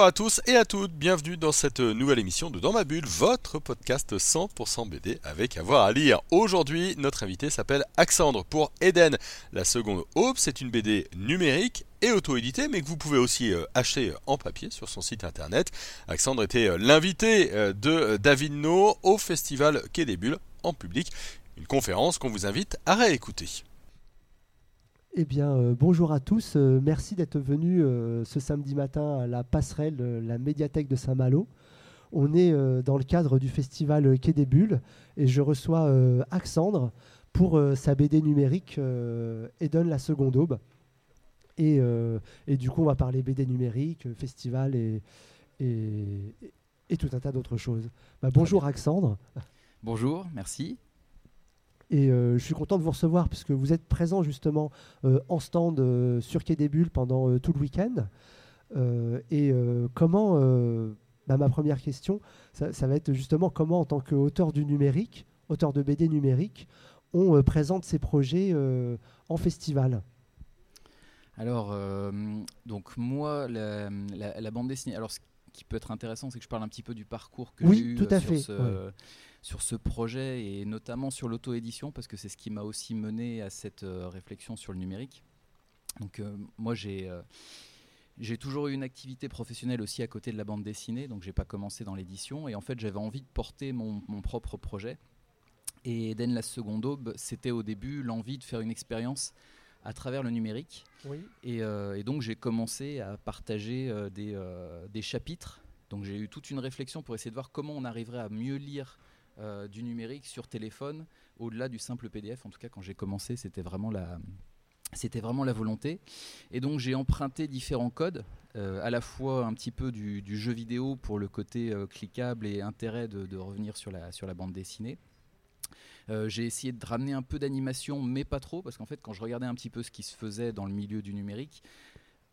Bonjour à tous et à toutes, bienvenue dans cette nouvelle émission de Dans ma bulle, votre podcast 100% BD avec avoir à lire. Aujourd'hui, notre invité s'appelle Axandre pour Eden. La seconde aube, c'est une BD numérique et auto-éditée, mais que vous pouvez aussi euh, acheter en papier sur son site internet. Axandre était euh, l'invité euh, de David No au festival Quai des Bulles en public, une conférence qu'on vous invite à réécouter. Eh bien, euh, bonjour à tous. Euh, merci d'être venus euh, ce samedi matin à la passerelle, la médiathèque de Saint-Malo. On est dans le cadre du festival Quai des Bulles et je reçois Axandre pour sa BD numérique Eden la seconde aube. Et, et du coup, on va parler BD numérique, festival et, et, et tout un tas d'autres choses. Bah, bonjour Axandre. Bonjour, merci. Et euh, je suis content de vous recevoir puisque vous êtes présent justement euh, en stand euh, sur Quai des Bulles pendant tout le week-end. Et comment, bah, ma première question, ça, ça va être justement comment en tant qu'auteur du numérique, auteur de BD numérique, on présente ses projets en festival? Alors, donc moi, la, la- la bande dessinée. Alors, ce qui peut être intéressant, c'est que je parle un petit peu du parcours que Oui, j'ai eu tout à sur, fait, ce, ouais. Sur ce projet et notamment sur l'auto-édition, parce que c'est ce qui m'a aussi mené à cette euh, réflexion sur le numérique. Donc, euh, moi, j'ai. euh, j'ai toujours eu une activité professionnelle aussi à côté de la bande dessinée, donc j'ai pas commencé dans l'édition. Et en fait, j'avais envie de porter mon, mon propre projet. Et Eden la seconde aube, c'était au début l'envie de faire une expérience à travers le numérique. Oui. Et, euh, et donc j'ai commencé à partager euh, des, euh, des chapitres. Donc j'ai eu toute une réflexion pour essayer de voir comment on arriverait à mieux lire euh, du numérique sur téléphone, au-delà du simple PDF. En tout cas, quand j'ai commencé, c'était vraiment la, c'était vraiment la volonté. Et donc j'ai emprunté différents codes, euh, à la fois un petit peu du, jeu vidéo pour le côté euh, cliquable et intérêt de, revenir sur la, sur la bande dessinée. J'ai essayé de ramener un peu d'animation, mais pas trop, parce qu'en fait, quand je regardais un petit peu ce qui se faisait dans le milieu du numérique,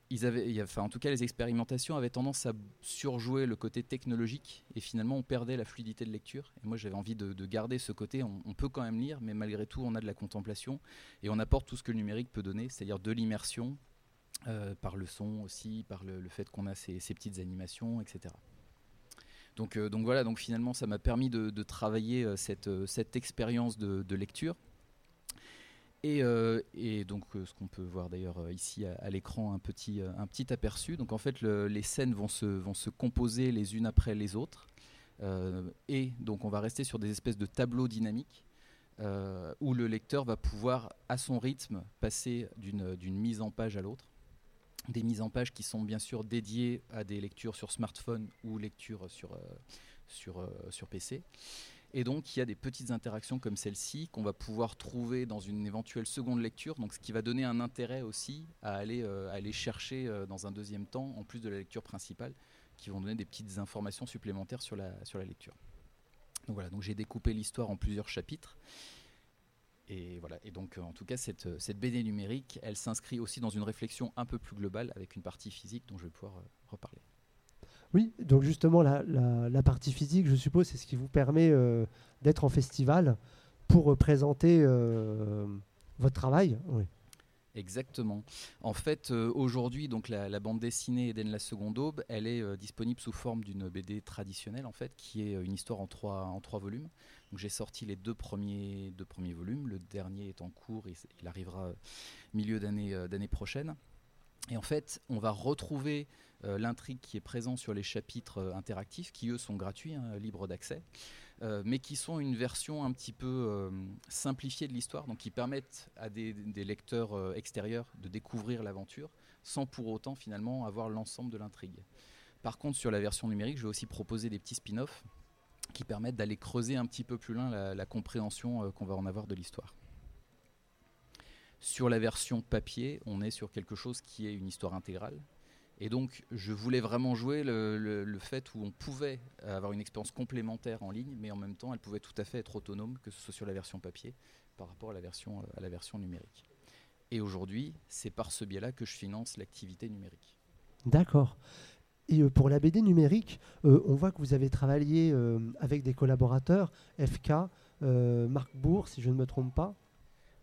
ils avaient, enfin, en tout cas, les expérimentations avaient tendance à surjouer le côté technologique, et finalement, on perdait la fluidité de lecture. Et moi, j'avais envie de, de garder ce côté. On, peut quand même lire, mais malgré tout, on a de la contemplation, et on apporte tout ce que le numérique peut donner, c'est-à-dire de l'immersion, euh, par le son aussi, par le, fait qu'on a ces, petites animations, etc. Donc, euh, donc voilà, donc finalement ça m'a permis de, travailler euh, cette, expérience de lecture. Et, euh, et donc euh, ce qu'on peut voir d'ailleurs euh, ici à, l'écran, un petit, un petit aperçu. Donc en fait le- les scènes vont se, vont se composer les unes après les autres. Et donc on va rester sur des espèces de tableaux dynamiques où le lecteur va pouvoir à son rythme passer d'une mise en page à l'autre des mises en page qui sont bien sûr dédiées à des lectures sur smartphone ou lectures sur, sur, sur PC. Et donc il y a des petites interactions comme celle-ci qu'on va pouvoir trouver dans une éventuelle seconde lecture, donc ce qui va donner un intérêt aussi à aller, euh, chercher euh, dans un deuxième temps, en plus de la lecture principale, qui vont donner des petites informations supplémentaires sur la, lecture. Donc voilà, donc j'ai découpé l'histoire en plusieurs chapitres. Et voilà, et donc en tout cas cette, euh, BD numérique, elle s'inscrit aussi dans une réflexion un peu plus globale avec une partie physique dont je vais pouvoir reparler. Oui, donc justement, la, partie physique, je suppose, c'est ce qui vous permet euh, d'être en festival pour euh, présenter euh, votre travail. Exactement. En fait, aujourd'hui, donc la, bande dessinée Eden la seconde aube, elle est disponible sous forme d'une BD traditionnelle en fait, qui est une histoire en trois, volumes. J'ai sorti les deux premiers, volumes. Le dernier est en cours, et il arrivera milieu d'année prochaine. Et en fait, on va retrouver euh, l'intrigue qui est présente sur les chapitres euh, interactifs, qui eux sont gratuits, hein, libres d'accès, euh, mais qui sont une version un petit peu simplifiée de l'histoire, donc qui permettent à des, lecteurs extérieurs de découvrir l'aventure, sans pour autant finalement avoir l'ensemble de l'intrigue. Par contre, sur la version numérique, je vais aussi proposer des petits spin-offs qui permettent d'aller creuser un petit peu plus loin la, compréhension qu'on va en avoir de l'histoire. Sur la version papier, on est sur quelque chose qui est une histoire intégrale. Et donc, je voulais vraiment jouer le, fait où on pouvait avoir une expérience complémentaire en ligne, mais en même temps, elle pouvait tout à fait être autonome, que ce soit sur la version papier par rapport à la version, numérique. Et aujourd'hui, c'est par ce biais-là que je finance l'activité numérique. D'accord. Et euh, pour la BD numérique, euh, on voit que vous avez travaillé euh, avec des collaborateurs, FK, Marc Bourg, si je ne me trompe pas.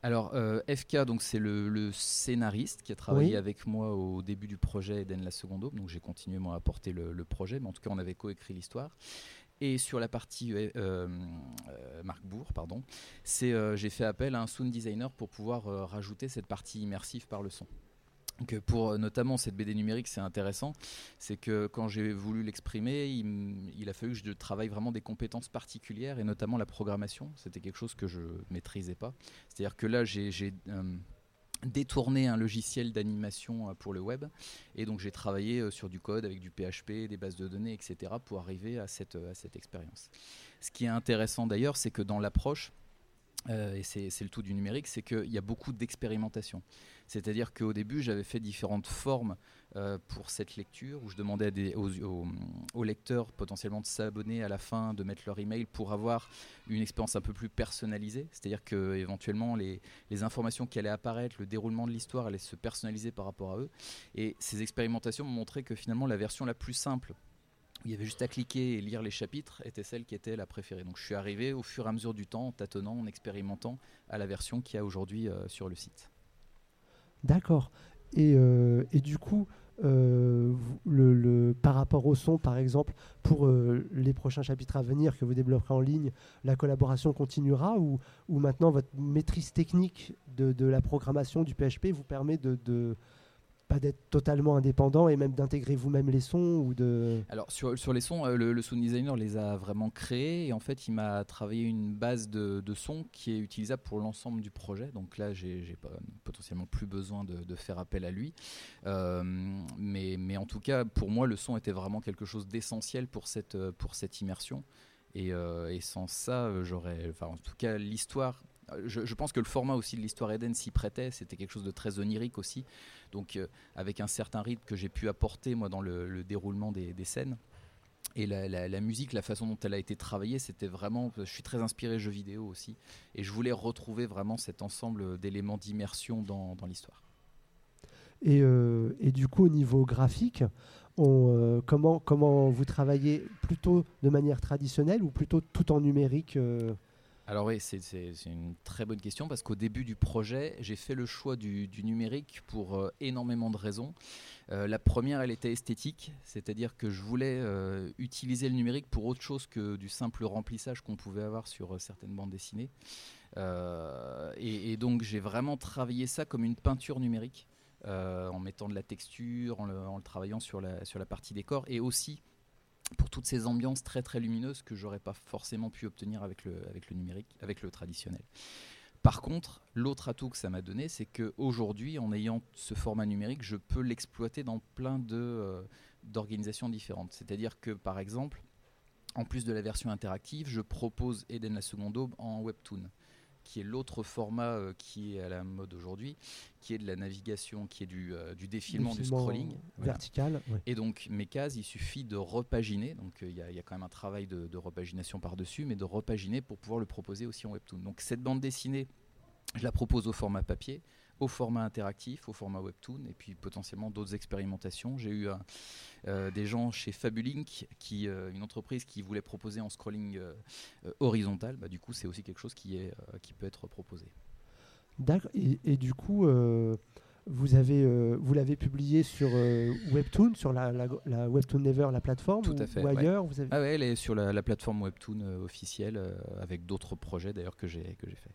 Alors, euh, FK, donc c'est le, le scénariste qui a travaillé Oui. avec moi au début du projet Eden la seconde aube. Donc, j'ai continué moi à porter le, le projet, mais en tout cas, on avait coécrit l'histoire. Et sur la partie euh, euh, Marc Bourg, pardon, c'est j'ai fait appel à un sound designer pour pouvoir rajouter cette partie immersive par le son. Euh, pour euh, notamment cette BD numérique, c'est intéressant, c'est que quand j'ai voulu l'exprimer, il, a fallu que je travaille vraiment des compétences particulières et notamment la programmation. C'était quelque chose que je maîtrisais pas. C'est-à-dire que là, j'ai euh, détourné un logiciel d'animation euh, pour le web et donc j'ai travaillé sur du code avec du PHP, des bases de données, etc. pour arriver à cette expérience. Ce qui est intéressant d'ailleurs, c'est que dans l'approche, euh, et c'est le tout du numérique, c'est qu'il y a beaucoup d'expérimentation. C'est-à-dire qu'au début, j'avais fait différentes formes euh, pour cette lecture, où je demandais aux lecteurs potentiellement de s'abonner à la fin, de mettre leur email pour avoir une expérience un peu plus personnalisée. C'est-à-dire que éventuellement les, les informations qui allaient apparaître, le déroulement de l'histoire allait se personnaliser par rapport à eux. Et ces expérimentations m'ont montré que finalement la version la plus simple, où il y avait juste à cliquer et lire les chapitres, était celle qui était la préférée. Donc je suis arrivé au fur et à mesure du temps, en tâtonnant, en expérimentant, à la version qu'il y a aujourd'hui euh, sur le site. D'accord. Et, euh, et du coup, euh, le, par rapport au son, par exemple, pour les prochains chapitres à venir que vous développerez en ligne, la collaboration continuera ou, ou maintenant votre maîtrise technique de, de la programmation du PHP vous permet de, de pas d'être totalement indépendant et même d'intégrer vous-même les sons ou de Alors sur, sur les sons, euh, le, le sound designer les a vraiment créés et en fait il m'a travaillé une base de, de sons qui est utilisable pour l'ensemble du projet. Donc là j'ai potentiellement plus besoin de, faire appel à lui. Euh, mais, mais en tout cas pour moi le son était vraiment quelque chose d'essentiel pour cette, euh, pour cette immersion. Et, et sans ça j'aurais... Enfin en tout cas l'histoire... euh, Je, pense que le format aussi de l'histoire Eden s'y prêtait, c'était quelque chose de très onirique aussi. Donc euh, avec un certain rythme que j'ai pu apporter moi dans le, le déroulement des, scènes. Et la, la- musique, la façon dont elle a été travaillée, c'était vraiment. Je suis très inspiré jeux vidéo aussi, et je voulais retrouver vraiment cet ensemble d'éléments d'immersion dans, l'histoire. Et, euh, et du coup, au niveau graphique, comment, vous travaillez plutôt de manière traditionnelle ou plutôt tout en numérique Alors oui, c'est- une très bonne question parce qu'au début du projet, j'ai fait le choix du, numérique pour euh, énormément de raisons. Euh, la première, elle était esthétique, c'est-à-dire que je voulais euh, utiliser le numérique pour autre chose que du simple remplissage qu'on pouvait avoir sur certaines bandes dessinées. Et, donc j'ai vraiment travaillé ça comme une peinture numérique, en mettant de la texture, en le, en le travaillant sur la, sur la partie décor, et aussi pour toutes ces ambiances très très lumineuses que j'aurais pas forcément pu obtenir avec le, avec le numérique, avec le traditionnel. Par contre, l'autre atout que ça m'a donné, c'est qu'aujourd'hui, en ayant ce format numérique, je peux l'exploiter dans plein de, euh, d'organisations différentes. C'est-à-dire que, par exemple, en plus de la version interactive, je propose Eden la seconde aube en webtoon, qui est l'autre format euh, qui est à la mode aujourd'hui, qui est de la navigation, qui est du, euh, du défilement, du scrolling. Voilà. vertical ouais. Et donc mes cases, il suffit de repaginer. Donc euh, il y, a- il y a quand même un travail de, de repagination par-dessus, mais de repaginer pour pouvoir le proposer aussi en webtoon. Donc cette bande dessinée, je la propose au format papier, au format interactif, au format webtoon, et puis potentiellement d'autres expérimentations. J'ai eu un- euh, des gens chez Fabulink, qui, euh, une entreprise qui voulait proposer en scrolling euh, euh, horizontal. Bah, du coup, c'est aussi quelque chose qui, est, euh, qui peut être proposé. D'accord. Et, et du coup, euh, vous avez, euh, vous l'avez publié sur euh, Webtoon, sur la, la, la Webtoon Never, la plateforme, Tout ou, à fait, ou ailleurs. Vous avez... Ah ouais, elle est sur la, la plateforme webtoon euh, officielle, euh, avec d'autres projets d'ailleurs que j'ai que j'ai fait.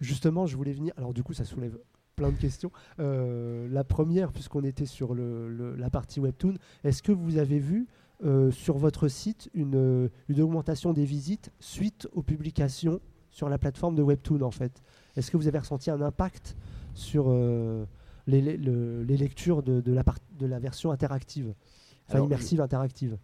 Justement, je voulais venir. Alors, du coup, ça soulève plein de questions. Euh, la première, puisqu'on était sur le, le- la partie Webtoon, est-ce que vous avez vu euh, sur votre site une, euh, une augmentation des visites suite aux publications sur la plateforme de Webtoon, en fait? Est-ce que vous avez ressenti un impact sur euh, les, les- le- les lectures de, de la part- de la version interactive? Enfin, immersive interactive.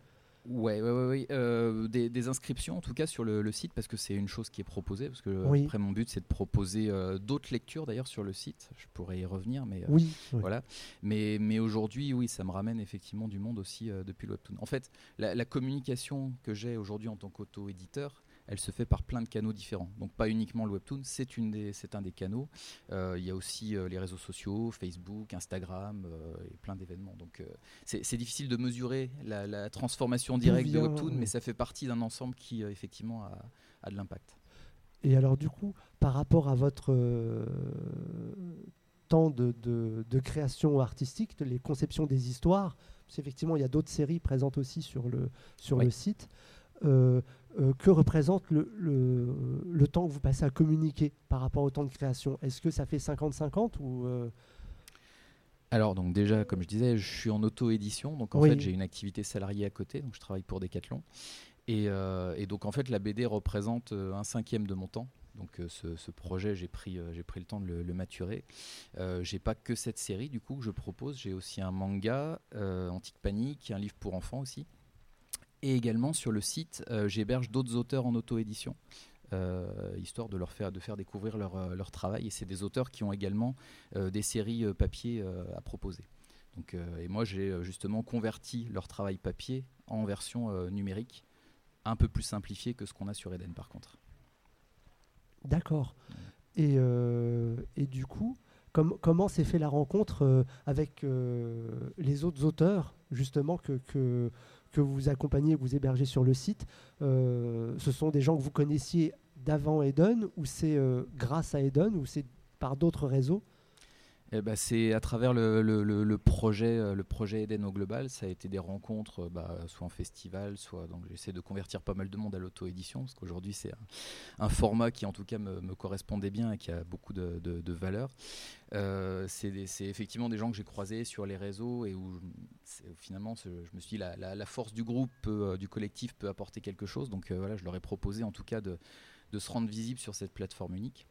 Ouais, ouais, ouais, ouais. Euh, des, des inscriptions en tout cas sur le, le site parce que c'est une chose qui est proposée. Parce que Oui. après, mon but c'est de proposer euh, d'autres lectures d'ailleurs sur le site. Je pourrais y revenir, mais euh, Oui. oui. Voilà. Mais, mais aujourd'hui, oui, ça me ramène effectivement du monde aussi depuis le webtoon. En fait, la, la communication que j'ai aujourd'hui en tant qu'auto-éditeur, elle se fait par plein de canaux différents. Donc pas uniquement le webtoon, c'est une des, c'est un des canaux. Euh, il y a aussi euh, les réseaux sociaux, Facebook, Instagram euh, et plein d'événements. Donc c'est, difficile de mesurer la, la transformation directe de vient, webtoon, oui. mais ça fait partie d'un ensemble qui effectivement a, a de l'impact. Et alors du coup, par rapport à votre temps de, de- de création artistique, de les conceptions des histoires, parce qu'effectivement il y a d'autres séries présentes aussi sur le, sur Oui. le site, euh, euh, que représente le, le- le temps que vous passez à communiquer par rapport au temps de création? Est-ce que ça fait 50-50 ou euh, Alors donc déjà, comme je disais, je suis en auto-édition, donc en Oui. fait j'ai une activité salariée à côté, donc je travaille pour Decathlon. Et, et donc en fait la BD représente un cinquième de mon temps. Donc euh, ce, ce projet, j'ai pris, euh, j'ai pris le temps de le, le maturer. Euh, j'ai pas que cette série du coup que je propose, j'ai aussi un manga, Antique Panique, un livre pour enfants aussi. Et également sur le site, euh, j'héberge d'autres auteurs en auto-édition. euh, histoire de leur faire, de faire découvrir leur, euh, leur travail. Et c'est des auteurs qui ont également euh, des séries euh, papier à proposer. Donc, et moi, j'ai justement converti leur travail papier en version numérique, un peu plus simplifiée que ce qu'on a sur Eden par contre. D'accord. Et, et du coup, com- comment s'est fait la rencontre avec les autres auteurs, justement, que, que, que vous accompagnez, que vous hébergez sur le site Euh, Ce sont des gens que vous connaissiez d'avant Eden, ou c'est euh, grâce à Eden, ou c'est par d'autres réseaux Eh ben, c'est à travers le, projet, euh, le projet Eden au global, ça a été des rencontres, euh, bah, soit en festival, soit donc j'essaie de convertir pas mal de monde à l'auto-édition, parce qu'aujourd'hui c'est un, format qui en tout cas me, correspondait bien et qui a beaucoup de, valeur. Euh, c'est effectivement des gens que j'ai croisés sur les réseaux et où finalement je me suis dit la, la- force du groupe, du collectif peut apporter quelque chose. Donc voilà, je leur ai proposé en tout cas de, de se rendre visible sur cette plateforme unique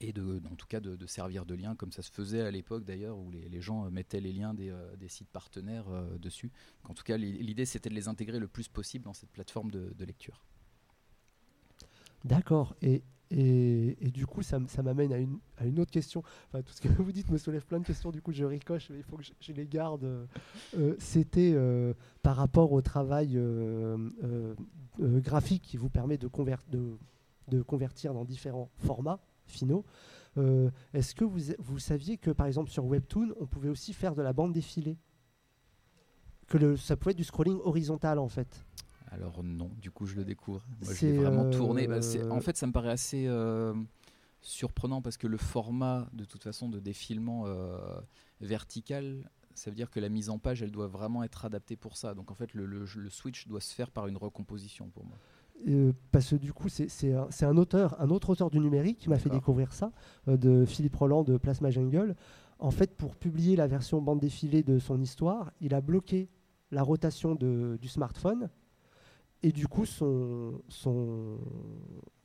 et de, en tout cas de, servir de lien comme ça se faisait à l'époque d'ailleurs où les, gens euh, mettaient les liens des, euh, sites partenaires euh, dessus. En tout cas, l'i- l'idée c'était de les intégrer le plus possible dans cette plateforme de, lecture. D'accord. Et, et, du coup, ça, ça m'amène à une, à une autre question. Enfin, tout ce que vous dites me soulève plein de questions. Du coup, je ricoche, mais il faut que je, les garde. C'était par rapport au travail graphique qui vous permet de convertir dans différents formats finaux. Euh, Est-ce que vous, vous saviez que, par exemple, sur Webtoon, on pouvait aussi faire de la bande défilée? Que le, ça pouvait être du scrolling horizontal, en fait Alors non, du coup je le découvre. Moi je l'ai vraiment euh, tourné. Bah, c'est- en fait ça me paraît assez euh, surprenant parce que le format de toute façon de défilement euh, vertical, ça veut dire que la mise en page elle doit vraiment être adaptée pour ça. Donc en fait le, le- le switch doit se faire par une recomposition pour moi. Euh, parce que du coup, c'est un, c'est un auteur, un autre auteur du numérique qui m'a fait découvrir ça, euh, de Philippe Roland de Plasma Jungle. En fait, pour publier la version bande défilée de son histoire, il a bloqué la rotation de- du smartphone et du coup, son, son,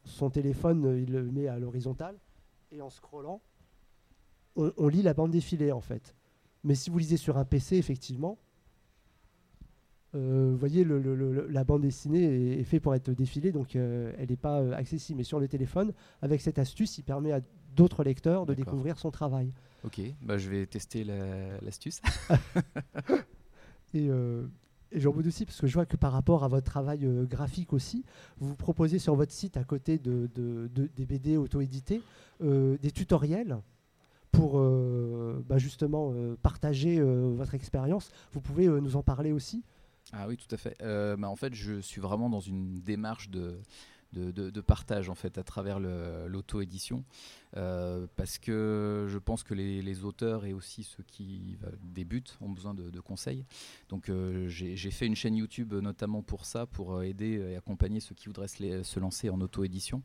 son téléphone, euh, il le met à l'horizontale et en scrollant, on, on lit la bande défilée en fait. Mais si vous lisez sur un PC, effectivement, euh, vous voyez, le- le- le- la bande dessinée est, est faite pour être défilée, donc euh, elle n'est pas euh, accessible. Mais sur le téléphone, avec cette astuce, il permet à d'autres lecteurs de découvrir son travail. Ok, bah, je vais tester la- l'astuce. Et, et j'en veux aussi, parce que je vois que par rapport à votre travail graphique aussi, vous proposez sur votre site, à côté de, de- de- des BD auto-édités, des tutoriels pour bah, justement partager votre expérience. Vous pouvez nous en parler aussi Ah oui, tout à fait. Euh, bah, en fait, je suis vraiment dans une démarche de, partage en fait à travers l'auto-édition, Euh, parce que je pense que les, auteurs et aussi ceux qui euh, débutent ont besoin de, conseils. Donc, euh, j'ai fait une chaîne YouTube notamment pour ça, pour aider et accompagner ceux qui voudraient se, lancer en auto-édition.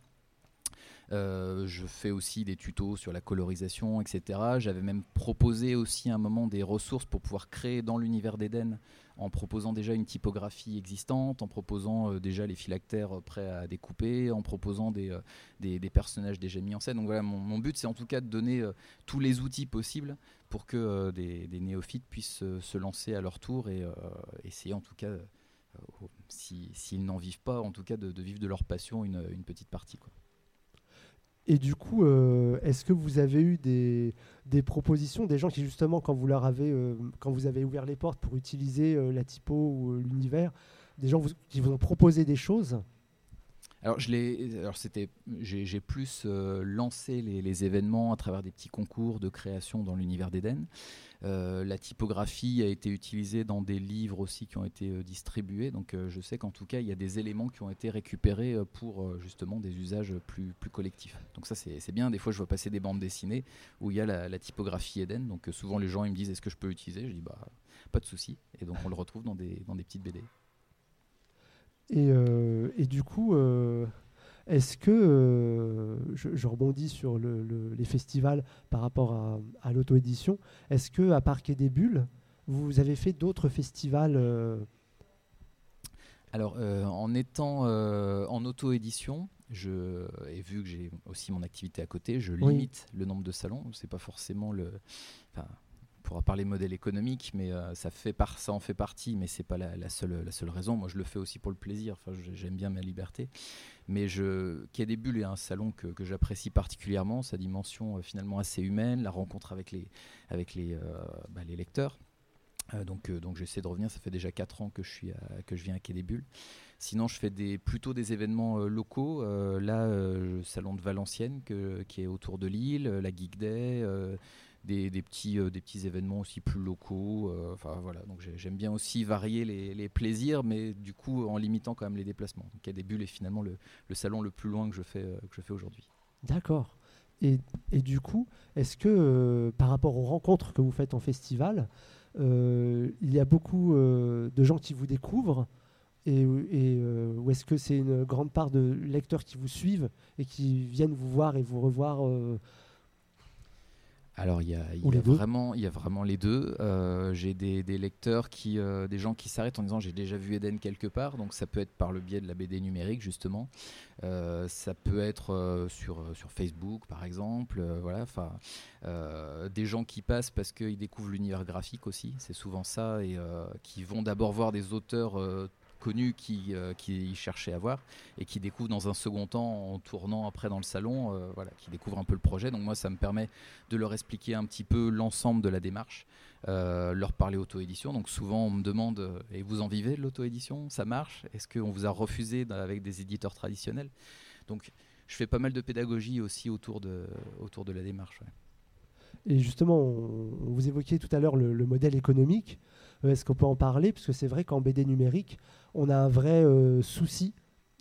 Je fais aussi des tutos sur la colorisation, etc. J'avais même proposé aussi à un moment des ressources pour pouvoir créer dans l'univers d'Eden en proposant déjà une typographie existante, en proposant euh, déjà les phylactères euh, prêts à découper, en proposant des, euh, des, des personnages déjà mis en scène. Donc voilà, mon, but c'est en tout cas de donner tous les outils possibles pour que des, néophytes puissent se lancer à leur tour et essayer en tout cas, si- s'ils n'en vivent pas, en tout cas de, vivre de leur passion une, petite partie. Et du coup, euh, est-ce que vous avez eu des, propositions, des gens qui justement, quand vous leur avez, euh, quand vous avez ouvert les portes pour utiliser euh, la typo ou l'univers, des gens qui vous ont proposé des choses alors, je alors c'était, j'ai, plus euh, lancé les, événements à travers des petits concours de création dans l'univers d'Eden. Euh, la typographie a été utilisée dans des livres aussi qui ont été euh, distribués. Donc, je sais qu'en tout cas, il y a des éléments qui ont été récupérés pour justement des usages plus, plus collectifs. Donc, ça, c'est, bien. Des fois, je vois passer des bandes dessinées où il y a la, typographie Eden. Donc, souvent, les gens me disent est-ce que je peux l'utiliser Je dis bah, pas de souci. Et donc, on le retrouve dans des, dans des petites BD. Et, euh, et, du coup, euh, est-ce que, euh, je, rebondis sur les festivals par rapport à, à l'auto-édition, est-ce que à part des Bulles, vous avez fait d'autres festivals Alors, en étant en auto-édition, je, et vu que j'ai aussi mon activité à côté, je limite le nombre de salons. C'est pas forcément le. Enfin, pourra parler modèle économique, mais euh, ça, en fait partie, mais c'est pas la, seule, raison. Moi, je le fais aussi pour le plaisir. Enfin, j'aime bien ma liberté. Mais je, Quai des Bulles est un salon que, j'apprécie particulièrement, sa dimension euh, finalement assez humaine, la rencontre avec les, avec euh, bah, lecteurs. donc, j'essaie de revenir. Ça fait déjà 4 ans que je, viens à Quai des Bulles. Sinon, je fais plutôt des événements locaux. là, le salon de Valenciennes, qui est autour de Lille, la Geek Day des, petits, euh, des petits événements aussi plus locaux. Euh, enfin voilà, donc j'aime bien aussi varier les, plaisirs, mais du coup en limitant quand même les déplacements. Donc a des bulles et finalement le, salon le plus loin que je fais, euh, fais aujourd'hui. D'accord. Et, et, du coup, est-ce que par rapport aux rencontres que vous faites en festival, il y a beaucoup de gens qui vous découvrent et ou est-ce que c'est une grande part de lecteurs qui vous suivent et qui viennent vous voir et vous revoir alors il y a, vraiment, il y a vraiment les deux. Euh, j'ai des, lecteurs qui, euh, des gens qui s'arrêtent en disant j'ai déjà vu Eden quelque part, donc ça peut être par le biais de la BD numérique justement. Euh, ça peut être sur sur Facebook par exemple, voilà. Enfin, des gens qui passent parce qu'ils découvrent l'univers graphique aussi, c'est souvent ça, et qui vont d'abord voir des auteurs connus qui, euh, qui cherchaient à voir et qui découvrent dans un second temps en tournant après dans le salon, euh, voilà, qui découvrent un peu le projet. Donc moi, ça me permet de leur expliquer un petit peu l'ensemble de la démarche, euh, leur parler auto-édition. Donc souvent, on me demande et vous en vivez de l'auto-édition? Ça marche? Est-ce qu'on vous a refusé avec des éditeurs traditionnels? Donc je fais pas mal de pédagogie aussi autour de, autour de la démarche. Et justement, vous évoquiez tout à l'heure le, modèle économique. Est-ce qu'on peut en parler? Parce que c'est vrai qu'en BD numérique, on a un vrai euh, souci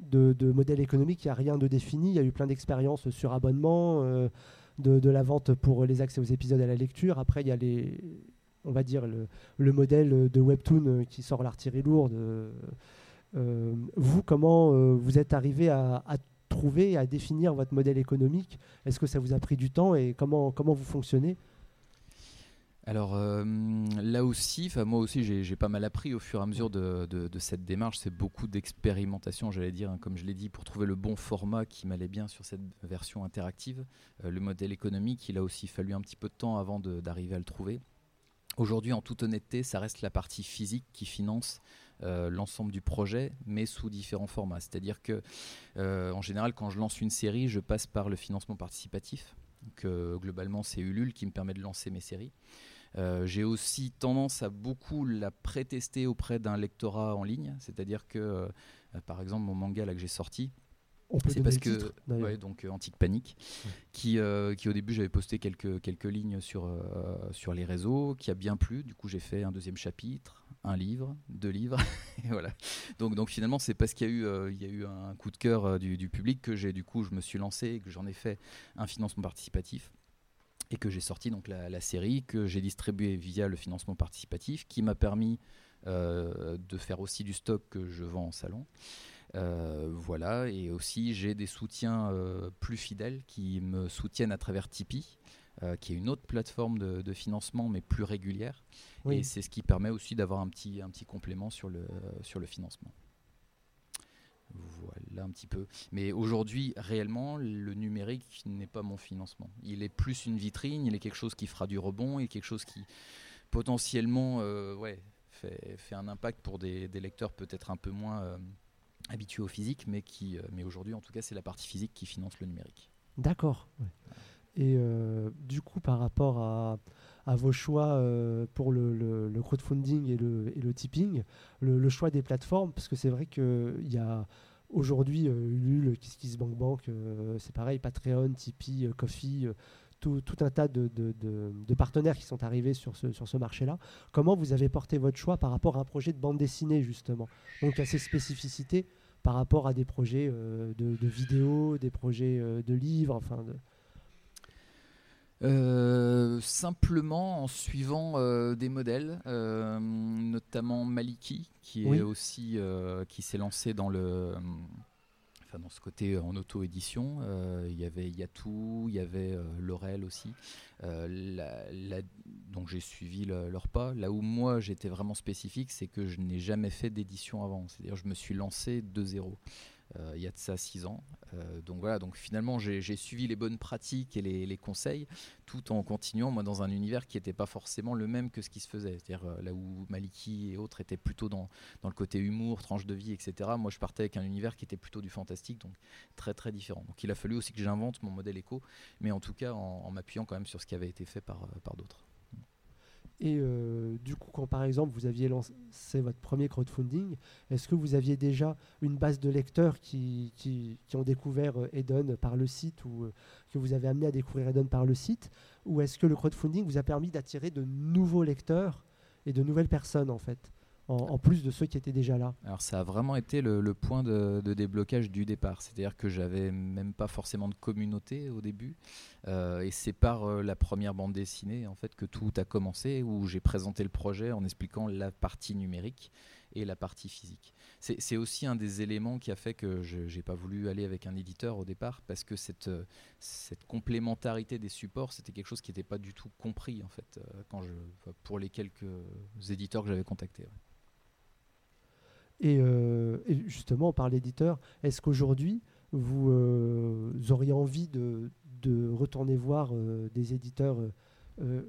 de, modèle économique. Il n'y a rien de défini. Il y a eu plein d'expériences sur abonnement, euh, de, la vente pour les accès aux épisodes à la lecture. Après, il y a les, on va dire le, modèle de Webtoon qui sort l'artillerie lourde. Euh, vous, comment vous êtes arrivé à, à trouver, à définir votre modèle économique? Est-ce que ça vous a pris du temps? Et comment, comment vous fonctionnez? Alors euh, là aussi, moi aussi j'ai pas mal appris au fur et à mesure de, cette démarche. C'est beaucoup d'expérimentation, j'allais dire, hein, comme je l'ai dit, pour trouver le bon format qui m'allait bien sur cette version interactive. Euh, le modèle économique, il a aussi fallu un petit peu de temps avant d'arriver à le trouver. Aujourd'hui, en toute honnêteté, ça reste la partie physique qui finance euh, l'ensemble du projet, mais sous différents formats. C'est-à-dire que, en général, quand je lance une série, je passe par le financement participatif. Donc, globalement, c'est Ulule qui me permet de lancer mes séries. Euh, j'ai aussi tendance à beaucoup la pré-tester auprès d'un lectorat en ligne, c'est-à-dire que, euh, par exemple, mon manga là que j'ai sorti, c'est parce que donc euh, Antique Panique, qui, qui au début j'avais posté quelques quelques lignes sur sur les réseaux, qui a bien plu. Du coup j'ai fait un deuxième chapitre, un livre, deux livres, et voilà. Donc donc finalement c'est parce qu'il y a eu il y a eu un coup de cœur du, du, public que j'ai du coup je me suis lancé et que j'en ai fait un financement participatif et que j'ai sorti donc la, série que j'ai distribuée via le financement participatif qui m'a permis euh, de faire aussi du stock que je vends en salon. Euh, voilà, et aussi j'ai des soutiens euh, plus fidèles qui me soutiennent à travers Tipeee, qui est une autre plateforme de, financement mais plus régulière. Et c'est ce qui permet aussi d'avoir un petit, un petit complément sur le, sur le financement. Voilà un petit peu. Mais aujourd'hui, réellement, le numérique n'est pas mon financement. Il est plus une vitrine, il est quelque chose qui fera du rebond, et quelque chose qui potentiellement euh, fait, un impact pour des, lecteurs peut-être un peu moins euh, habitués au physique, mais, qui, euh, mais aujourd'hui, en tout cas, c'est la partie physique qui finance le numérique. D'accord. Et du coup, par rapport à, vos choix pour le, crowdfunding et le, tipping, le, choix des plateformes, parce que c'est vrai qu'il y a aujourd'hui, Ulule, KissKissBankBank, c'est pareil, Patreon, Tipeee, Coffee, tout, un tas de, partenaires qui sont arrivés sur ce, sur ce marché-là. Comment vous avez porté votre choix par rapport à un projet de bande dessinée, justement? Donc, à ces spécificités par rapport à des projets euh, de, vidéos, des projets euh, de livres, enfin. Euh, simplement en suivant des modèles, notamment Maliki, qui est aussi qui s'est lancé dans le dans ce côté en auto-édition. Euh, il y avait Yatou, il y avait euh, Laurel aussi. Euh, donc j'ai suivi leur pas. Là où moi j'étais vraiment spécifique, c'est que je n'ai jamais fait d'édition avant. C'est-à-dire je me suis lancé de zéro. Euh, il y a de ça six ans. Euh, donc voilà, donc finalement j'ai suivi les bonnes pratiques et les, conseils, tout en continuant moi dans un univers qui n'était pas forcément le même que ce qui se faisait. C'est-à-dire euh, là où Maliki et autres étaient plutôt dans, dans le côté humour, tranche de vie, etc. Moi je partais avec un univers qui était plutôt du fantastique, donc très très différent. Donc il a fallu aussi que j'invente mon modèle éco, mais en tout cas en, en m'appuyant quand même sur ce qui avait été fait par, par d'autres. Et euh, du coup, quand par exemple vous aviez lancé votre premier crowdfunding, est-ce que vous aviez déjà une base de lecteurs qui, ont découvert euh, Eden par le site ou euh, que vous avez amené à découvrir Eden par le site? Ou est-ce que le crowdfunding vous a permis d'attirer de nouveaux lecteurs et de nouvelles personnes en fait? En, plus de ceux qui étaient déjà là Alors ça a vraiment été le, point de, déblocage du départ. C'est-à-dire que j'avais même pas forcément de communauté au début. Euh, et c'est par euh, la première bande dessinée en fait que tout a commencé, où j'ai présenté le projet en expliquant la partie numérique et la partie physique. C'est aussi un des éléments qui a fait que je n'ai pas voulu aller avec un éditeur au départ, parce que cette, cette complémentarité des supports, c'était quelque chose qui n'était pas du tout compris en fait, euh, quand je, pour les quelques éditeurs que j'avais contactés. Euh, et, justement, par l'éditeur, est-ce qu'aujourd'hui, vous, euh, auriez envie de, retourner voir euh, des éditeurs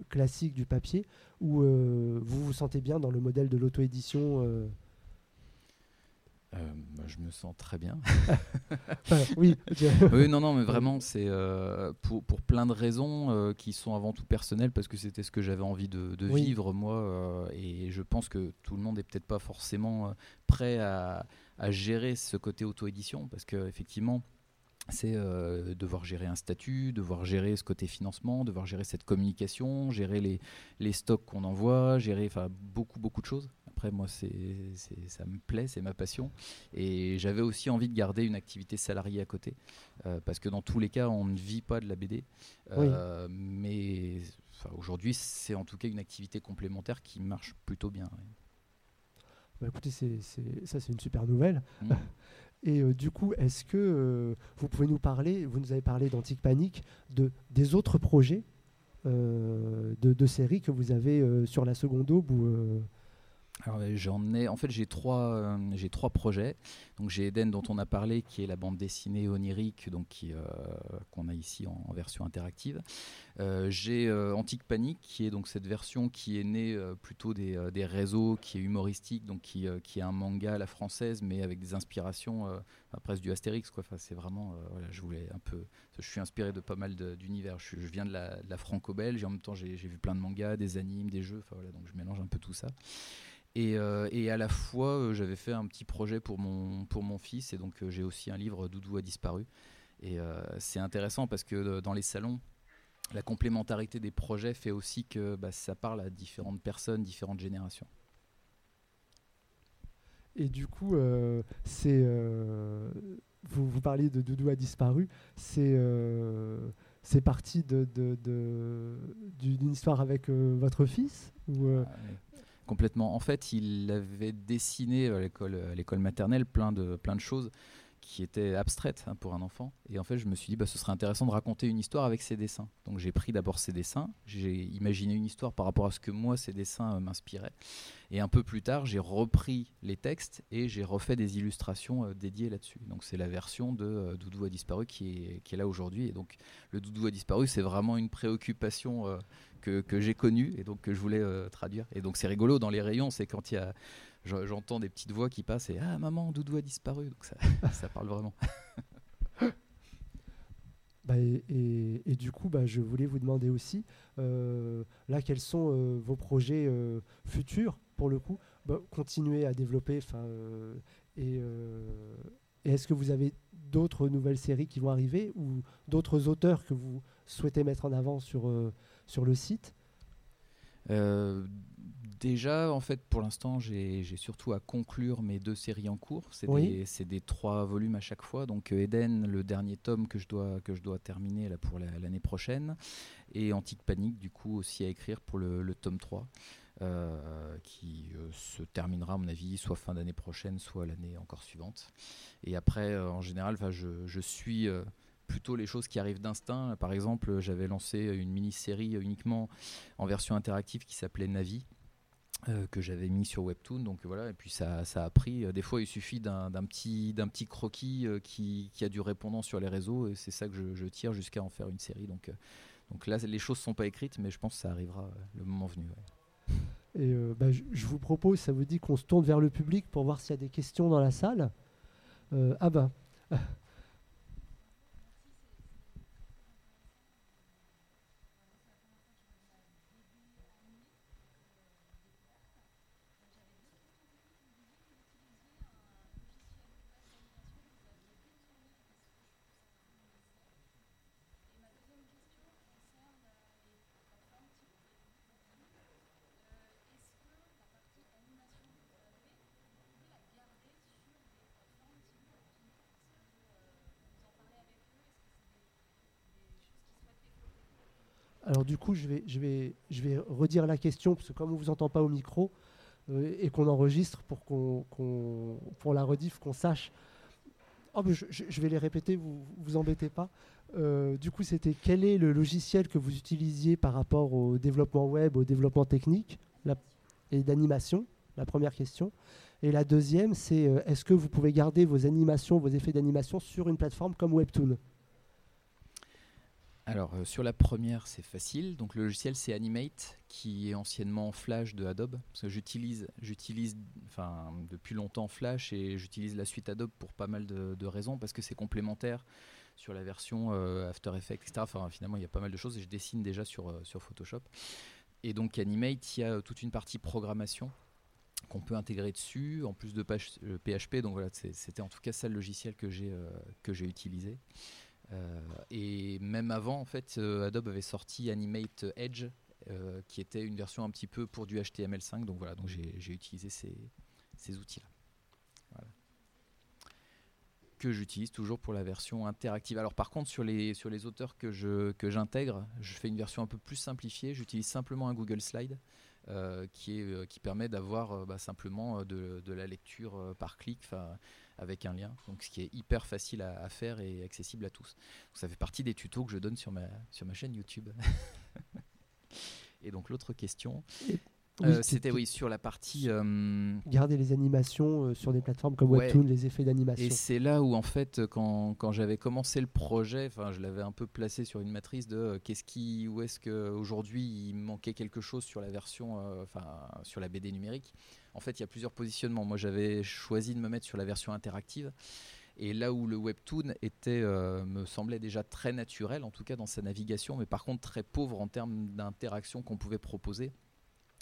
classiques du papier ou vous vous sentez bien dans le modèle de l'auto-édition euh, je me sens très bien. oui. oui, non, non, mais vraiment, c'est euh, pour, pour, plein de raisons euh, qui sont avant tout personnelles, parce que c'était ce que j'avais envie de, vivre, moi, et je pense que tout le monde est peut-être pas forcément prêt à, à, gérer ce côté auto-édition, parce qu'effectivement, c'est devoir gérer un statut, devoir gérer ce côté financement, devoir gérer cette communication, gérer les, les stocks qu'on envoie, gérer beaucoup, beaucoup de choses. Après, moi, c'est, ça me plaît, c'est ma passion. Et j'avais aussi envie de garder une activité salariée à côté. Euh, parce que dans tous les cas, on ne vit pas de la BD. Euh, mais aujourd'hui, c'est en tout cas une activité complémentaire qui marche plutôt bien. Bah, écoutez, c'est, ça, c'est une super nouvelle. Mmh. Et euh, du coup, est-ce que vous pouvez nous parler, vous nous avez parlé d'Antique Panique, de, des autres projets de, de, séries que vous avez sur la seconde aube ou, alors j'en ai, en fait j'ai trois, euh, j'ai trois projets. Donc j'ai Eden dont on a parlé, qui est la bande dessinée onirique, donc euh, qu'on a ici en, version interactive. Euh, j'ai Antique Panique, qui est donc cette version qui est née plutôt des, des, réseaux, qui est humoristique, donc qui, qui est un manga à la française, mais avec des inspirations presque du Astérix. Quoi. Enfin, c'est vraiment, voilà, je voulais un peu, je suis inspiré de pas mal d'univers. Je, viens de la, la franco-belge et en même temps j'ai, vu plein de mangas, des animes, des jeux. Enfin, voilà, donc je mélange un peu tout ça. Euh, et, à la fois, euh, j'avais fait un petit projet pour mon, pour mon fils, et donc euh, j'ai aussi un livre Doudou a disparu. Et c'est intéressant parce que dans les salons, la complémentarité des projets fait aussi que bah, ça parle à différentes personnes, différentes générations. Et du coup, c'est vous, vous parliez de Doudou a disparu, c'est c'est parti d'une de, de, histoire avec votre fils ou, ah, complètement. En fait, il avait dessiné à l'école, maternelle plein de, plein de choses qui étaient abstraites hein, pour un enfant. Et en fait, je me suis dit, bah, ce serait intéressant de raconter une histoire avec ses dessins. Donc j'ai pris d'abord ses dessins, j'ai imaginé une histoire par rapport à ce que moi, ces dessins euh, m'inspiraient. Et un peu plus tard, j'ai repris les textes et j'ai refait des illustrations euh, dédiées là-dessus. Donc c'est la version de euh, Doudou a disparu qui est, qui est là aujourd'hui. Et donc le Doudou a disparu, c'est vraiment une préoccupation que, j'ai connu et donc que je voulais euh, traduire. Et donc c'est rigolo dans les rayons, c'est quand il y a, j'entends des petites voix qui passent et ah maman, Doudou a disparu? Donc ça, ça parle vraiment. Bah, et, du coup, bah, je voulais vous demander aussi, euh, là, quels sont euh, vos projets futurs pour le coup? Bah, Continuer à développer et est-ce que vous avez d'autres nouvelles séries qui vont arriver ou d'autres auteurs que vous souhaitez mettre en avant sur, euh, le site? Euh, déjà, en fait, pour l'instant, j'ai surtout à conclure mes deux séries en cours. C'est Oui. des, trois volumes à chaque fois. Donc euh, Eden, le dernier tome que je dois, que je dois terminer là, pour la- l'année prochaine. Et Antique Panique, du coup, aussi à écrire pour le, le tome 3. euh, qui euh, se terminera, à mon avis, soit fin d'année prochaine, soit l'année encore suivante. Et après, euh, en général, je, je suis euh, plutôt les choses qui arrivent d'instinct. Par exemple, j'avais lancé une mini-série uniquement en version interactive qui s'appelait Navi. euh, que j'avais mis sur Webtoon donc voilà et puis ça, ça a pris des fois il suffit d'un petit petit croquis euh, qui, a du répondant sur les réseaux et c'est ça que je, tire jusqu'à en faire une série donc euh, donc là les choses sont pas écrites mais je pense que ça arrivera le moment venu. Et bah, je, vous propose, ça vous dit qu'on se tourne vers le public pour voir s'il y a des questions dans la salle? Ah bah. Alors du coup, je vais, je, vais, je vais redire la question, parce que comme on ne vous entend pas au micro, euh, et qu'on enregistre pour, qu'on, pour la rediff, qu'on sache. Oh, je, vais les répéter, vous vous embêtez pas. Euh, du coup, c'était quel est le logiciel que vous utilisiez par rapport au développement web, au développement technique et d'animation? La première question. Et la deuxième, c'est euh, est-ce que vous pouvez garder vos animations, vos effets d'animation sur une plateforme comme Webtoon? Alors euh, sur la première, c'est facile. Donc le logiciel c'est Animate, qui est anciennement Flash de Adobe. Que j'utilise, j'utilise, enfin depuis longtemps Flash et j'utilise la suite Adobe pour pas mal de, raisons parce que c'est complémentaire sur la version euh, After Effects, etc. Enfin finalement il y a pas mal de choses et je dessine déjà sur euh, sur Photoshop. Et donc Animate, il y a toute une partie programmation qu'on peut intégrer dessus, en plus de PHP. Donc voilà, c'était en tout cas ça le logiciel que j'ai que j'ai utilisé. Euh, et même avant, en fait, euh, Adobe avait sorti Animate Edge, euh, qui était une version un petit peu pour du HTML5. Donc voilà, donc j'ai utilisé ces, outils-là. Que j'utilise toujours pour la version interactive. Alors par contre, sur les, sur les auteurs que je- j'intègre, je fais une version un peu plus simplifiée. J'utilise simplement un Google Slide. qui, est, qui permet d'avoir bah, simplement de, la lecture par clic avec un lien, donc ce qui est hyper facile à, à faire et accessible à tous. Donc, ça fait partie des tutos que je donne sur ma, sur ma chaîne YouTube. et donc l'autre question, Oui, euh, c'était oui sur la partie euh, garder les animations euh, sur des plateformes comme Ouais. Webtoon, les effets d'animation. Et c'est là où, en fait, quand, quand j'avais commencé le projet, enfin, je l'avais un peu placé sur une matrice de euh, qu'est-ce qui, où est-ce qu'aujourd'hui il manquait quelque chose sur la version, enfin, sur la BD numérique. En fait, il y a plusieurs positionnements. Moi, j'avais choisi de me mettre sur la version interactive. Et là où le webtoon était, euh, me semblait déjà très naturel, en tout cas dans sa navigation, mais par contre très pauvre en termes d'interaction qu'on pouvait proposer.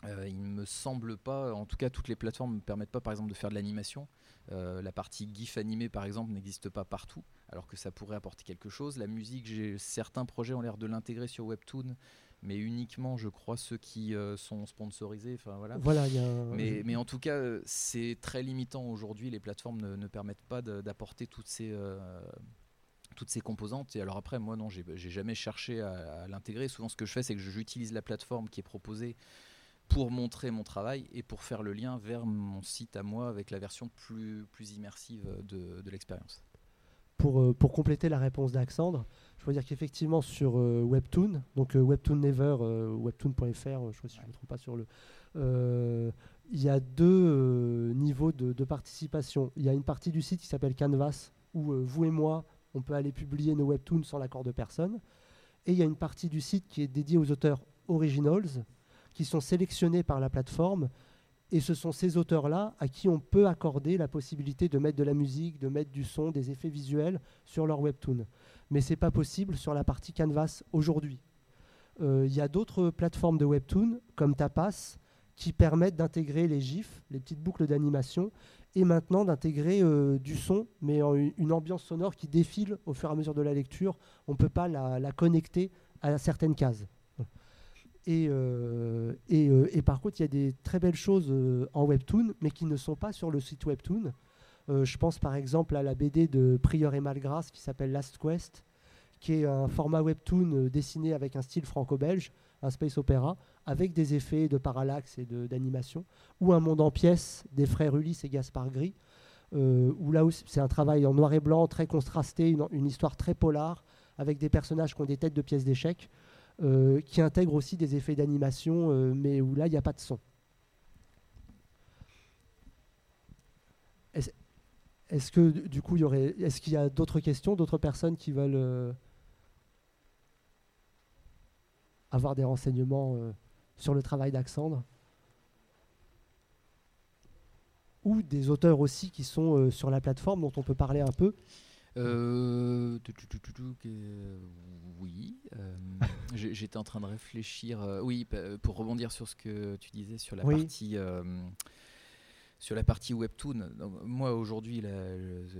Euh, il me semble pas, en tout cas toutes les plateformes ne me permettent pas par exemple de faire de l'animation. Euh, la partie GIF animé par exemple n'existe pas partout, alors que ça pourrait apporter quelque chose. La musique, j'ai certains projets ont l'air de l'intégrer sur Webtoon, mais uniquement je crois ceux qui euh, sont sponsorisés. Enfin voilà. Voilà, il y a un- Mais, mais en tout cas, euh, c'est très limitant aujourd'hui. Les plateformes ne, ne permettent pas d'apporter toutes ces, euh, toutes ces composantes. Et alors après, moi non, j'ai j'ai jamais cherché à, à l'intégrer. Souvent, ce que je fais, c'est que j'utilise la plateforme qui est proposée pour montrer mon travail et pour faire le lien vers mon site à moi avec la version plus, plus immersive de, de l'expérience. Pour, euh, pour compléter la réponse d'Alexandre, je peux dire qu'effectivement sur euh, Webtoon, donc euh, Webtoon Never, euh, webtoon.fr, je crois si je ne me trompe pas sur le, il y a deux niveaux de, participation. Il y a une partie du site qui s'appelle Canvas où vous et moi, on peut aller publier nos webtoons sans l'accord de personne. Et il y a une partie du site qui est dédiée aux auteurs originals qui sont sélectionnés par la plateforme et ce sont ces auteurs-là à qui on peut accorder la possibilité de mettre de la musique, de mettre du son, des effets visuels sur leur webtoon. Mais ce n'est pas possible sur la partie Canvas aujourd'hui. Euh, Il y a d'autres plateformes de webtoon, comme Tapas, qui permettent d'intégrer les gifs, les petites boucles d'animation, et maintenant d'intégrer euh, du son, mais une ambiance sonore qui défile au fur et à mesure de la lecture. On ne peut pas la, connecter à certaines cases. Et, euh, euh, et, par contre, il y a des très belles choses en Webtoon, mais qui ne sont pas sur le site Webtoon. je pense par exemple à la BD de Prieur et Malgras qui s'appelle Last Quest, qui est un format Webtoon dessiné avec un style franco-belge, un space opéra, avec des effets de parallaxe et d'animation, ou un monde en pièces des frères Ulysse et Gaspard Gris, euh, où là c'est un travail en noir et blanc très contrasté, une, histoire très polar, avec des personnages qui ont des têtes de pièces d'échecs, euh, qui intègrent aussi des effets d'animation, euh, mais où là il n'y a pas de son. Est-ce que du coup y aurait, est-ce qu'il y a d'autres questions, d'autres personnes qui veulent avoir des renseignements sur le travail d'Axandre. Ou des auteurs aussi qui sont euh, sur la plateforme dont on peut parler un peu? Euh, oui, euh, j'étais en train de réfléchir. oui, pour rebondir sur ce que tu disais sur la partie sur la partie webtoon, moi aujourd'hui,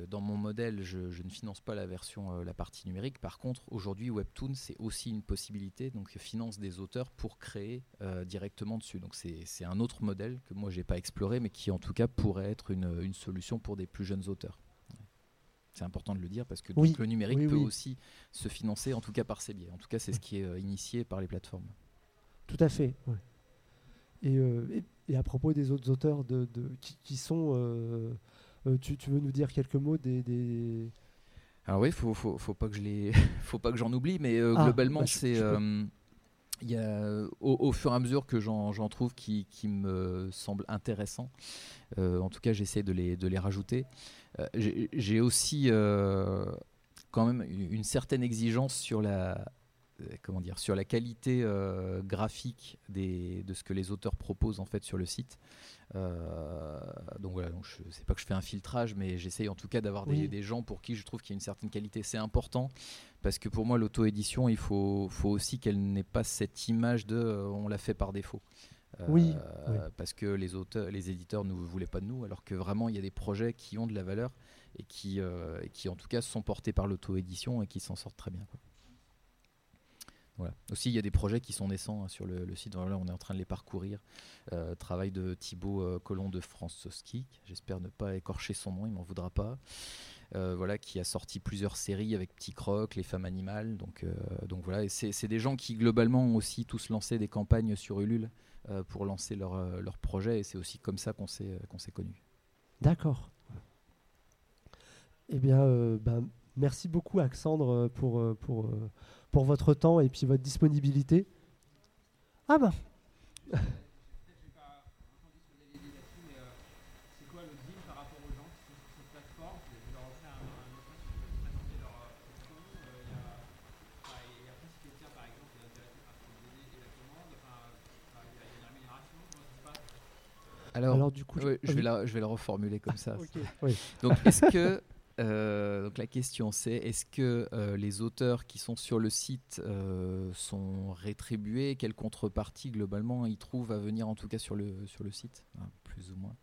dans mon modèle, je, ne finance pas la version, euh, la partie numérique. Par contre, aujourd'hui, webtoon, c'est aussi une possibilité. Donc, je finance des auteurs pour créer euh, directement dessus. Donc, c'est un autre modèle que moi, j'ai pas exploré, mais qui en tout cas pourrait être une, solution pour des plus jeunes auteurs. C'est important de le dire parce que le numérique peut aussi se financer, en tout cas par ces biais. En tout cas, c'est ce qui est euh, initié par les plateformes. Tout à fait. et, et à propos des autres auteurs de, qui, sont. Euh, euh, tu, veux nous dire quelques mots des. Alors oui, faut, faut, faut, pas que je les, faut pas que j'en oublie, mais euh, ah, globalement bah, c'est, il y a, au, fur et à mesure que j'en, trouve qui, me semblent intéressants, en tout cas j'essaie de les, rajouter. j'ai, aussi quand même une certaine exigence sur la, euh, comment dire, sur la qualité euh, graphique des, de ce que les auteurs proposent en fait sur le site. Euh, donc voilà, donc je sais pas que je fais un filtrage, mais j'essaye en tout cas d'avoir des, gens pour qui je trouve qu'il y a une certaine qualité. C'est important parce que pour moi, l'auto-édition, il faut, faut aussi qu'elle n'ait pas cette image de on l'a fait par défaut. oui, Parce que les auteurs, les éditeurs ne voulaient pas de nous, alors que vraiment il y a des projets qui ont de la valeur et qui, et qui en tout cas sont portés par l'auto-édition et qui s'en sortent très bien. Quoi. Aussi, il y a des projets qui sont naissants hein, sur le, site. Voilà, on est en train de les parcourir. Euh, travail de Thibaut euh, Colomb de Ski. J'espère ne pas écorcher son nom, il m'en voudra pas. Euh, voilà, qui a sorti plusieurs séries avec Petit Croc, Les Femmes Animales. Donc, donc voilà, c'est des gens qui globalement ont aussi tous lancé des campagnes sur Ulule pour lancer leur, leur projet. Et c'est aussi comme ça qu'on s'est qu'on connus. D'accord. Eh bien, ben, merci beaucoup, Alexandre, pour, pour pour votre temps et puis votre disponibilité. Ah bah Alors, Alors, du coup, je, vais la, je vais le reformuler comme ça. Donc, est-ce que euh, donc la question c'est est-ce que euh, les auteurs qui sont sur le site euh, sont rétribués? Quelle contrepartie globalement ils trouvent à venir en tout cas sur le, sur le site? Plus ou moins.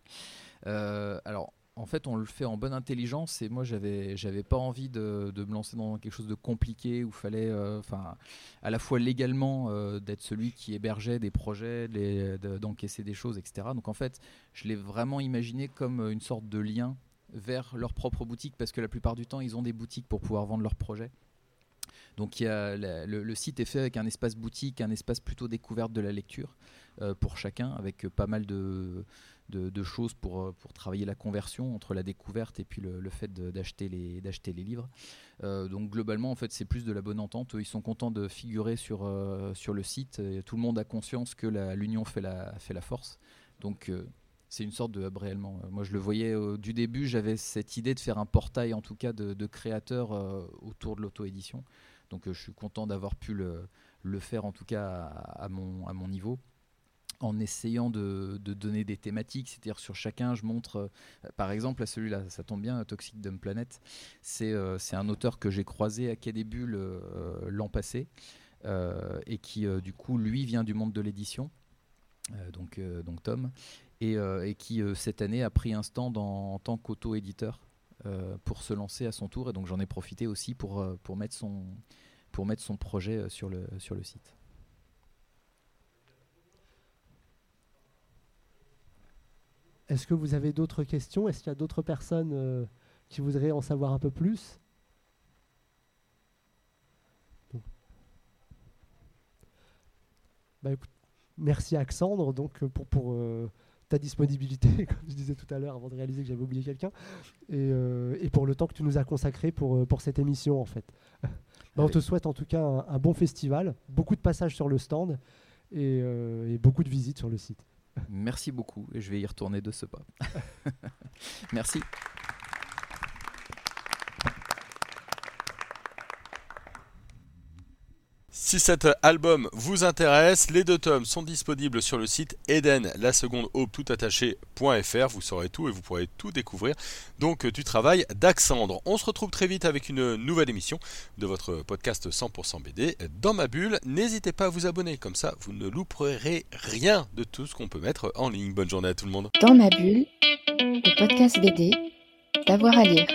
alors en fait on le fait en bonne intelligence et moi j'avais pas envie de, de, me lancer dans quelque chose de compliqué où fallait enfin à la fois légalement d'être celui qui hébergeait des projets, d'encaisser des choses, etc. Donc en fait je l'ai vraiment imaginé comme une sorte de lien vers leur propre boutique parce que la plupart du temps, ils ont des boutiques pour pouvoir vendre leurs projets. Donc il y a, le, site est fait avec un espace boutique, un espace plutôt découverte de la lecture euh, pour chacun, avec pas mal de, de, choses pour, euh, pour travailler la conversion entre la découverte et puis le, fait d'acheter les, les livres. Euh, donc globalement, en fait, c'est plus de la bonne entente. Ils sont contents de figurer sur, sur le site. Et tout le monde a conscience que l'union fait la, fait la force. Donc c'est une sorte de hub réellement. Euh, moi, je le voyais du début, j'avais cette idée de faire un portail, en tout cas, de, créateurs euh, autour de l'auto-édition. Donc, euh, je suis content d'avoir pu le, faire, en tout cas, à, mon, niveau en essayant de, donner des thématiques, c'est-à-dire sur chacun, je montre, par exemple, à celui-là, ça tombe bien, Toxic Dumb Planet, c'est un auteur que j'ai croisé à Quai l'an passé, et qui, du coup, lui, vient du monde de l'édition, donc, donc Tom, et, et qui cette année a pris un stand en, tant qu'auto-éditeur pour se lancer à son tour. Et donc j'en ai profité aussi pour, mettre, son, projet sur le, site. Est-ce que vous avez d'autres questions? Est-ce qu'il y a d'autres personnes qui voudraient en savoir un peu plus? Bah, merci Alexandre donc, pour, euh, ta disponibilité, comme je disais tout à l'heure avant de réaliser que j'avais oublié quelqu'un, et, euh, pour le temps que tu nous as consacré pour, euh, cette émission en fait. bah, on te souhaite en tout cas un, bon festival, beaucoup de passages sur le stand et, et beaucoup de visites sur le site. Merci beaucoup et je vais y retourner de ce pas. Merci. Si cet album vous intéresse, les deux tomes sont disponibles sur le site Eden, la seconde aube tout attaché.fr. Vous saurez tout et vous pourrez tout découvrir. Donc du travail d'Axandre. On se retrouve très vite avec une nouvelle émission de votre podcast 100% BD dans ma bulle. N'hésitez pas à vous abonner, comme ça vous ne louperez rien de tout ce qu'on peut mettre en ligne. Bonne journée à tout le monde. Dans ma bulle, le podcast BD, d'avoir à lire.